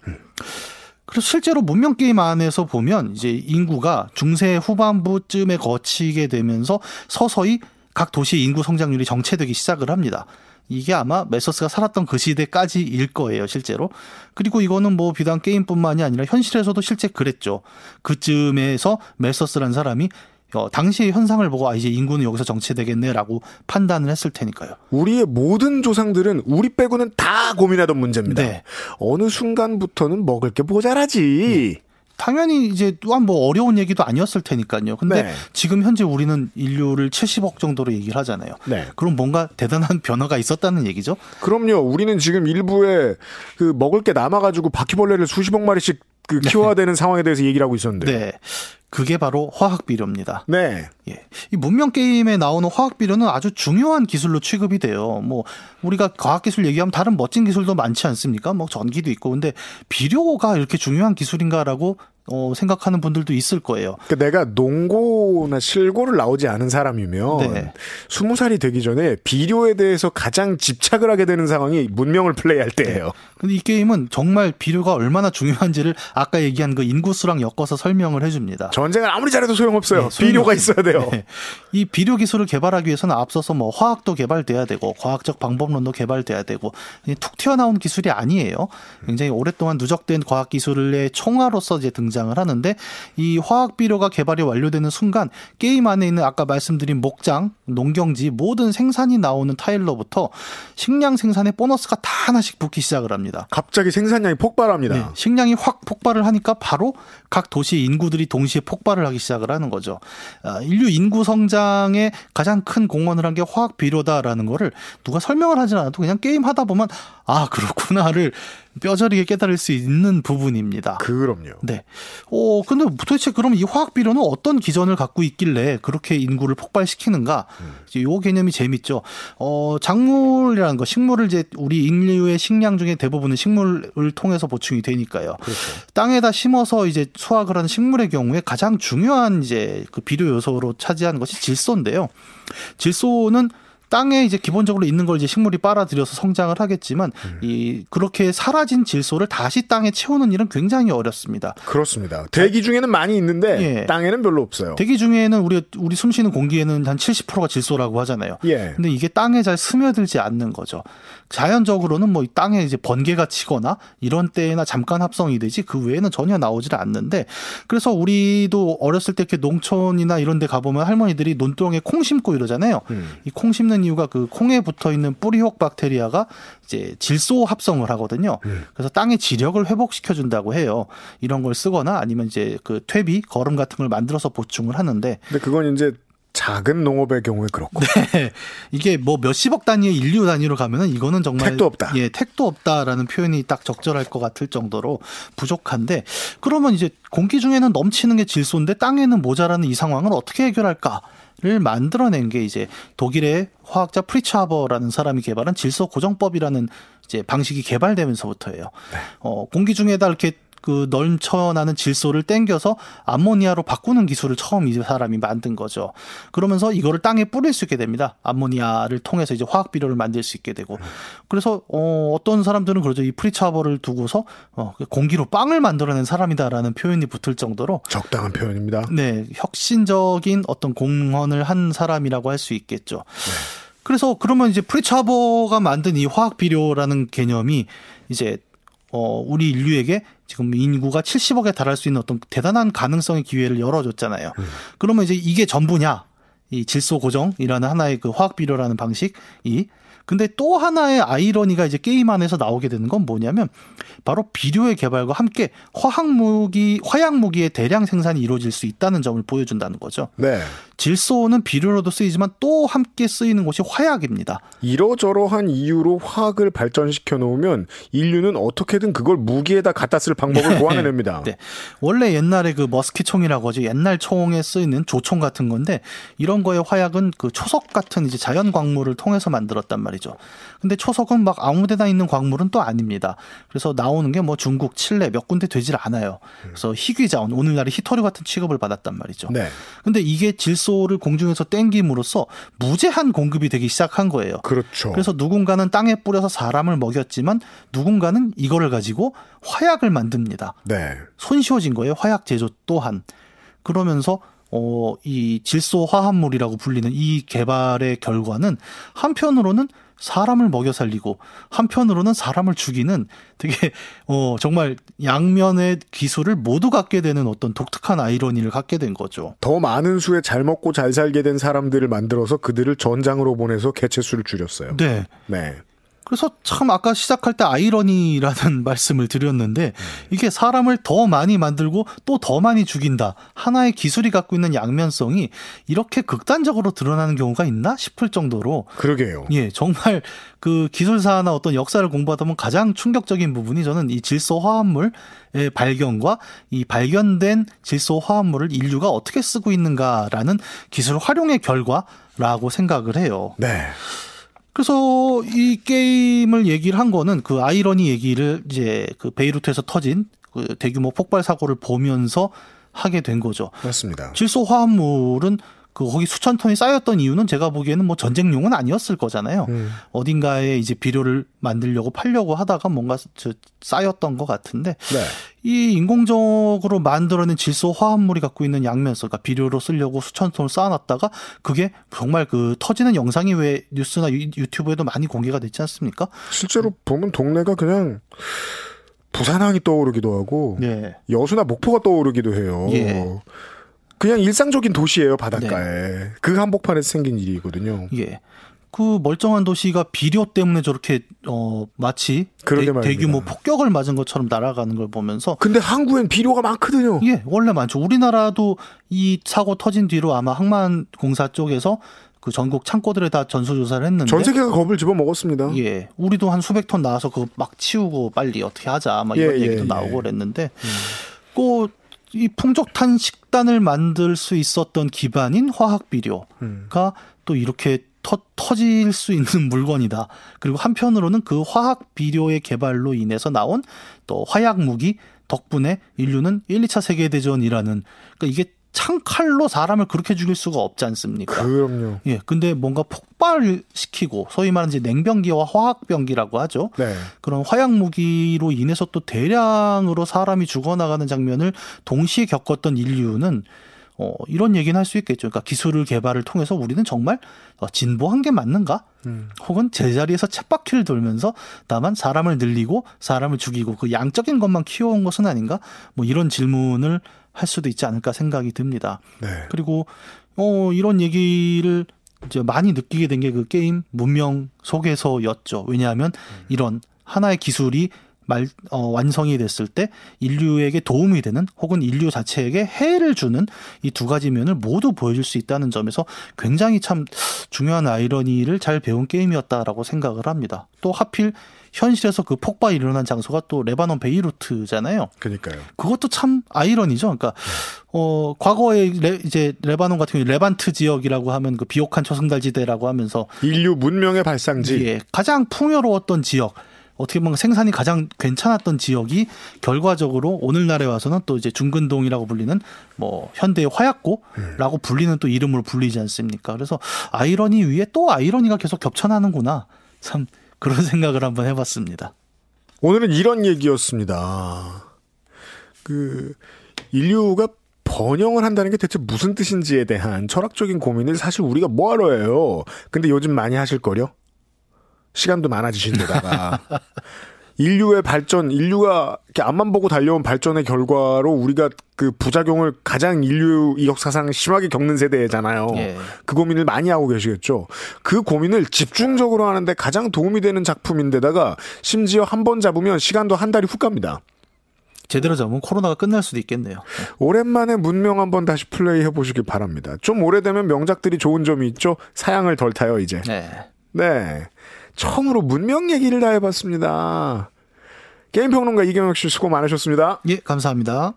그래서 실제로 문명 게임 안에서 보면 이제 인구가 중세 후반부쯤에 거치게 되면서 서서히 각 도시의 인구 성장률이 정체되기 시작을 합니다. 이게 아마 맬서스가 살았던 그 시대까지일 거예요, 실제로. 그리고 이거는 뭐 비단 게임뿐만이 아니라 현실에서도 실제 그랬죠. 그쯤에서 메서스란 사람이 어, 당시의 현상을 보고 아 이제 인구는 여기서 정체되겠네라고 판단을 했을 테니까요. 우리의 모든 조상들은 우리 빼고는 다 고민하던 문제입니다. 네. 어느 순간부터는 먹을 게 모자라지. 당연히 이제 또한 뭐 어려운 얘기도 아니었을 테니까요. 근데 네. 지금 현재 우리는 인류를 70억 정도로 얘기를 하잖아요. 네. 그럼 뭔가 대단한 변화가 있었다는 얘기죠. 그럼요. 우리는 지금 일부에 그 먹을 게 남아가지고 바퀴벌레를 수십억 마리씩 그 키워야 되는 상황에 대해서 얘기를 하고 있었는데. 네. 그게 바로 화학 비료입니다. 네. 예. 이 문명 게임에 나오는 화학 비료는 아주 중요한 기술로 취급이 돼요. 뭐 우리가 과학 기술 얘기하면 다른 멋진 기술도 많지 않습니까? 뭐 전기도 있고 근데 비료가 이렇게 중요한 기술인가라고 어, 생각하는 분들도 있을 거예요. 그러니까 내가 농고나 실고를 나오지 않은 사람이면 네. 스무 살이 되기 전에 비료에 대해서 가장 집착을 하게 되는 상황이 문명을 플레이할 때예요. 근데 이 게임은 정말 비료가 얼마나 중요한지를 아까 얘기한 그 인구수랑 엮어서 설명을 해줍니다. 전쟁을 아무리 잘해도 소용없어요. 네, 비료가. 있어야 돼요. 네. 이 비료 기술을 개발하기 위해서는 앞서서 뭐 화학도 개발돼야 되고 과학적 방법론도 개발돼야 되고 툭 튀어나온 기술이 아니에요. 굉장히 오랫동안 누적된 과학 기술의 총화로서 이제 등장을 하는데 이 화학 비료가 개발이 완료되는 순간 게임 안에 있는 아까 말씀드린 목장, 농경지 모든 생산이 나오는 타일로부터 식량 생산에 보너스가 다 하나씩 붙기 시작을 합니다. 갑자기 생산량이 폭발합니다. 네, 식량이 확 폭발을 하니까 바로 각 도시 인구들이 동시에 폭발을 하기 시작을 하는 거죠. 아, 인류 인구 성장에 가장 큰 공헌을 한 게 화학 비료다라는 거를 누가 설명을 하지 않아도 그냥 게임 하다 보면 아 그렇구나를 뼈저리게 깨달을 수 있는 부분입니다. 그럼요. 네. 어, 근데 도대체 그럼 이 화학 비료는 어떤 기전을 갖고 있길래 그렇게 인구를 폭발시키는가? 이제 요 개념이 재밌죠. 어, 작물이라는 거, 식물을 이제 우리 인류의 식량 중에 대부분은 식물을 통해서 보충이 되니까요. 그렇죠. 땅에다 심어서 이제 수확을 하는 식물의 경우에 가장 중요한 이제 그 비료 요소로 차지하는 것이 질소인데요. 질소는 땅에 이제 기본적으로 있는 걸 이제 식물이 빨아들여서 성장을 하겠지만 이 그렇게 사라진 질소를 다시 땅에 채우는 일은 굉장히 어렵습니다. 그렇습니다. 대기 중에는 많이 있는데 예. 땅에는 별로 없어요. 대기 중에는 우리 우리 숨쉬는 공기에는 한 70%가 질소라고 하잖아요. 예. 근데 이게 땅에 잘 스며들지 않는 거죠. 자연적으로는 뭐이 땅에 이제 번개가 치거나 이런 때나 잠깐 합성이 되지 그 외에는 전혀 나오질 않는데 그래서 우리도 어렸을 때 이렇게 농촌이나 이런 데 가보면 할머니들이 논두렁에 콩 심고 이러잖아요. 음. 이콩 심는 이유가 그 콩에 붙어 있는 뿌리혹 박테리아가 이제 질소 합성을 하거든요. 음. 그래서 땅의 지력을 회복시켜 준다고 해요. 이런 걸 쓰거나 아니면 이제 그 퇴비, 거름 같은 걸 만들어서 보충을 하는데 근데 그건 이제 작은 농업의 경우에 그렇고 네. 이게 뭐 몇십억 단위의 인류 단위로 가면은 이거는 정말 택도 없다. 예, 택도 없다라는 표현이 딱 적절할 것 같을 정도로 부족한데 그러면 이제 공기 중에는 넘치는 게 질소인데 땅에는 모자라는 이 상황을 어떻게 해결할까? 를 만들어낸 게 이제 독일의 화학자 프리츠 하버라는 사람이 개발한 질소 고정법이라는 이제 방식이 개발되면서부터예요. 네. 어, 공기 중에다 이렇게 그 넘쳐나는 질소를 땡겨서 암모니아로 바꾸는 기술을 처음 이 사람이 만든 거죠. 그러면서 이거를 땅에 뿌릴 수 있게 됩니다. 암모니아를 통해서 이제 화학 비료를 만들 수 있게 되고. 그래서 어 어떤 사람들은 그러죠. 이 프리츠 하버를 두고서 어 공기로 빵을 만들어낸 사람이다라는 표현이 붙을 정도로 적당한 표현입니다. 네, 혁신적인 어떤 공헌을 한 사람이라고 할 수 있겠죠. 그래서 그러면 이제 프리츠 하버가 만든 이 화학 비료라는 개념이 이제 어 우리 인류에게 지금 인구가 70억에 달할 수 있는 어떤 대단한 가능성의 기회를 열어줬잖아요. 그러면 이제 이게 전부냐? 이 질소 고정이라는 하나의 그 화학 비료라는 방식이 근데 또 하나의 아이러니가 이제 게임 안에서 나오게 되는 건 뭐냐면 바로 비료의 개발과 함께 화학 무기, 화약 무기의 대량 생산이 이루어질 수 있다는 점을 보여준다는 거죠. 네. 질소는 비료로도 쓰이지만 또 함께 쓰이는 것이 화약입니다. 이러저러한 이유로 화학을 발전시켜 놓으면 인류는 어떻게든 그걸 무기에다 갖다 쓸 방법을 고안해냅니다. 네. 원래 옛날에 그 머스키 총이라고 하죠. 옛날 총에 쓰이는 조총 같은 건데 이런 거의 화약은 그 초석 같은 이제 자연 광물을 통해서 만들었단 말이죠. 근데 초석은 막 아무데나 있는 광물은 또 아닙니다. 그래서 나오는 게 뭐 중국, 칠레 몇 군데 되질 않아요. 그래서 희귀자원, 오늘날의 히토류 같은 취급을 받았단 말이죠. 네. 근데 이게 질소를 공중에서 땡김으로써 무제한 공급이 되기 시작한 거예요. 그렇죠. 그래서 누군가는 땅에 뿌려서 사람을 먹였지만 누군가는 이거를 가지고 화약을 만듭니다. 네. 손쉬워진 거예요. 화약 제조 또한. 그러면서 어, 이 질소 화합물이라고 불리는 이 개발의 결과는 한편으로는 사람을 먹여 살리고 한편으로는 사람을 죽이는 되게 어 정말 양면의 기술을 모두 갖게 되는 어떤 독특한 아이러니를 갖게 된 거죠. 더 많은 수의 잘 먹고 잘 살게 된 사람들을 만들어서 그들을 전장으로 보내서 개체 수를 줄였어요. 네. 네. 그래서 참 아까 시작할 때 아이러니라는 말씀을 드렸는데 이게 사람을 더 많이 만들고 또 더 많이 죽인다. 하나의 기술이 갖고 있는 양면성이 이렇게 극단적으로 드러나는 경우가 있나 싶을 정도로 그러게요. 예, 정말 그 기술사나 어떤 역사를 공부하다 보면 가장 충격적인 부분이 저는 이 질소 화합물의 발견과 이 발견된 질소 화합물을 인류가 어떻게 쓰고 있는가라는 기술 활용의 결과라고 생각을 해요. 네. 그래서 이 게임을 얘기를 한 거는 그 아이러니 얘기를 이제 그 베이루트에서 터진 그 대규모 폭발 사고를 보면서 하게 된 거죠. 맞습니다. 질소 화합물은 그 거기 수천 톤이 쌓였던 이유는 제가 보기에는 뭐 전쟁용은 아니었을 거잖아요. 음. 어딘가에 이제 비료를 만들려고 팔려고 하다가 뭔가 저 쌓였던 것 같은데 네. 이 인공적으로 만들어낸 질소 화합물이 갖고 있는 양면성, 그러니까 비료로 쓰려고 수천 톤을 쌓아놨다가 그게 정말 그 터지는 영상이 왜 뉴스나 유- 유튜브에도 많이 공개가 됐지 않습니까? 실제로 보면 동네가 그냥 부산항이 떠오르기도 하고 네. 여수나 목포가 떠오르기도 해요. 예. 그냥 일상적인 도시예요 바닷가에. 그 한복판에서 생긴 일이거든요. 예. 그 멀쩡한 도시가 비료 때문에 저렇게 어 마치 대. 대규모 폭격을 맞은 것처럼 날아가는 걸 보면서 근데 항구엔 비료가 많거든요. 예, 원래 많죠. 우리나라도 이 사고 터진 뒤로 아마 항만 공사 쪽에서 그 전국 창고들에 다 전수조사를 했는데 전 세계가 겁을 집어 먹었습니다. 예, 우리도 한 수백 톤 나와서 그거 막 치우고 빨리 어떻게 하자, 막 이런 예, 예, 얘기도 예. 나오고 그랬는데, 꼭 이 풍족한 식단을 만들 수 있었던 기반인 화학 비료가 음. 또 이렇게 터, 터질 수 있는 물건이다. 그리고 한편으로는 그 화학 비료의 개발로 인해서 나온 또 화약 무기 덕분에 인류는 1, 2차 세계 대전이라는 그러니까 이게 창칼로 사람을 그렇게 죽일 수가 없지 않습니까? 그럼요. 예, 근데 뭔가 폭발시키고 소위 말하는 이제 냉병기와 화학병기라고 하죠. 네. 그런 화약 무기로 인해서 또 대량으로 사람이 죽어나가는 장면을 동시에 겪었던 인류는 어, 이런 얘기는 할 수 있겠죠. 그러니까 기술을 개발을 통해서 우리는 정말 어, 진보한 게 맞는가? 음. 혹은 제자리에서 쳇바퀴를 돌면서 다만 사람을 늘리고 사람을 죽이고 그 양적인 것만 키워온 것은 아닌가? 뭐 이런 질문을 할 수도 있지 않을까 생각이 듭니다. 네. 그리고 어 이런 얘기를 이제 많이 느끼게 된 게 그 게임 문명 속에서였죠. 왜냐하면 이런 하나의 기술이 말, 어, 완성이 됐을 때 인류에게 도움이 되는 혹은 인류 자체에게 해를 주는 이 두 가지 면을 모두 보여줄 수 있다는 점에서 굉장히 참 중요한 아이러니를 잘 배운 게임이었다라고 생각을 합니다. 또 하필 현실에서 그 폭발이 일어난 장소가 또 레바논 베이루트잖아요. 그러니까요. 그것도 참 아이러니죠. 그러니까 어 과거에 레, 이제 레바논 같은 경우 레반트 지역이라고 하면 그 비옥한 초승달 지대라고 하면서 인류 문명의 발상지. 예, 가장 풍요로웠던 지역 어떻게 보면 생산이 가장 괜찮았던 지역이 결과적으로 오늘날에 와서는 또 이제 중근동이라고 불리는 뭐 현대의 화약고라고 불리는 또 이름으로 불리지 않습니까? 그래서 아이러니 위에 또 아이러니가 계속 겹쳐나는구나. 참 그런 생각을 한번 해봤습니다. 오늘은 이런 얘기였습니다. 그 인류가 번영을 한다는 게 대체 무슨 뜻인지에 대한 철학적인 고민을 사실 우리가 뭐하러 해요. 근데 요즘 많이 하실 거요. 시간도 많아지신 데다가 인류의 발전, 인류가 이렇게 앞만 보고 달려온 발전의 결과로 우리가 그 부작용을 가장 인류 역사상 심하게 겪는 세대잖아요. 예. 그 고민을 많이 하고 계시겠죠. 그 고민을 집중적으로 하는데 가장 도움이 되는 작품인데다가 심지어 한 번 잡으면 시간도 한 달이 훅 갑니다. 제대로 잡으면 코로나가 끝날 수도 있겠네요. 오랜만에 문명 한번 다시 플레이 해보시길 바랍니다. 좀 오래되면 명작들이 좋은 점이 있죠. 사양을 덜 타요 이제. 네. 네. 처음으로 문명 얘기를 다 해봤습니다. 게임평론가 이경혁 씨 수고 많으셨습니다. 예, 감사합니다.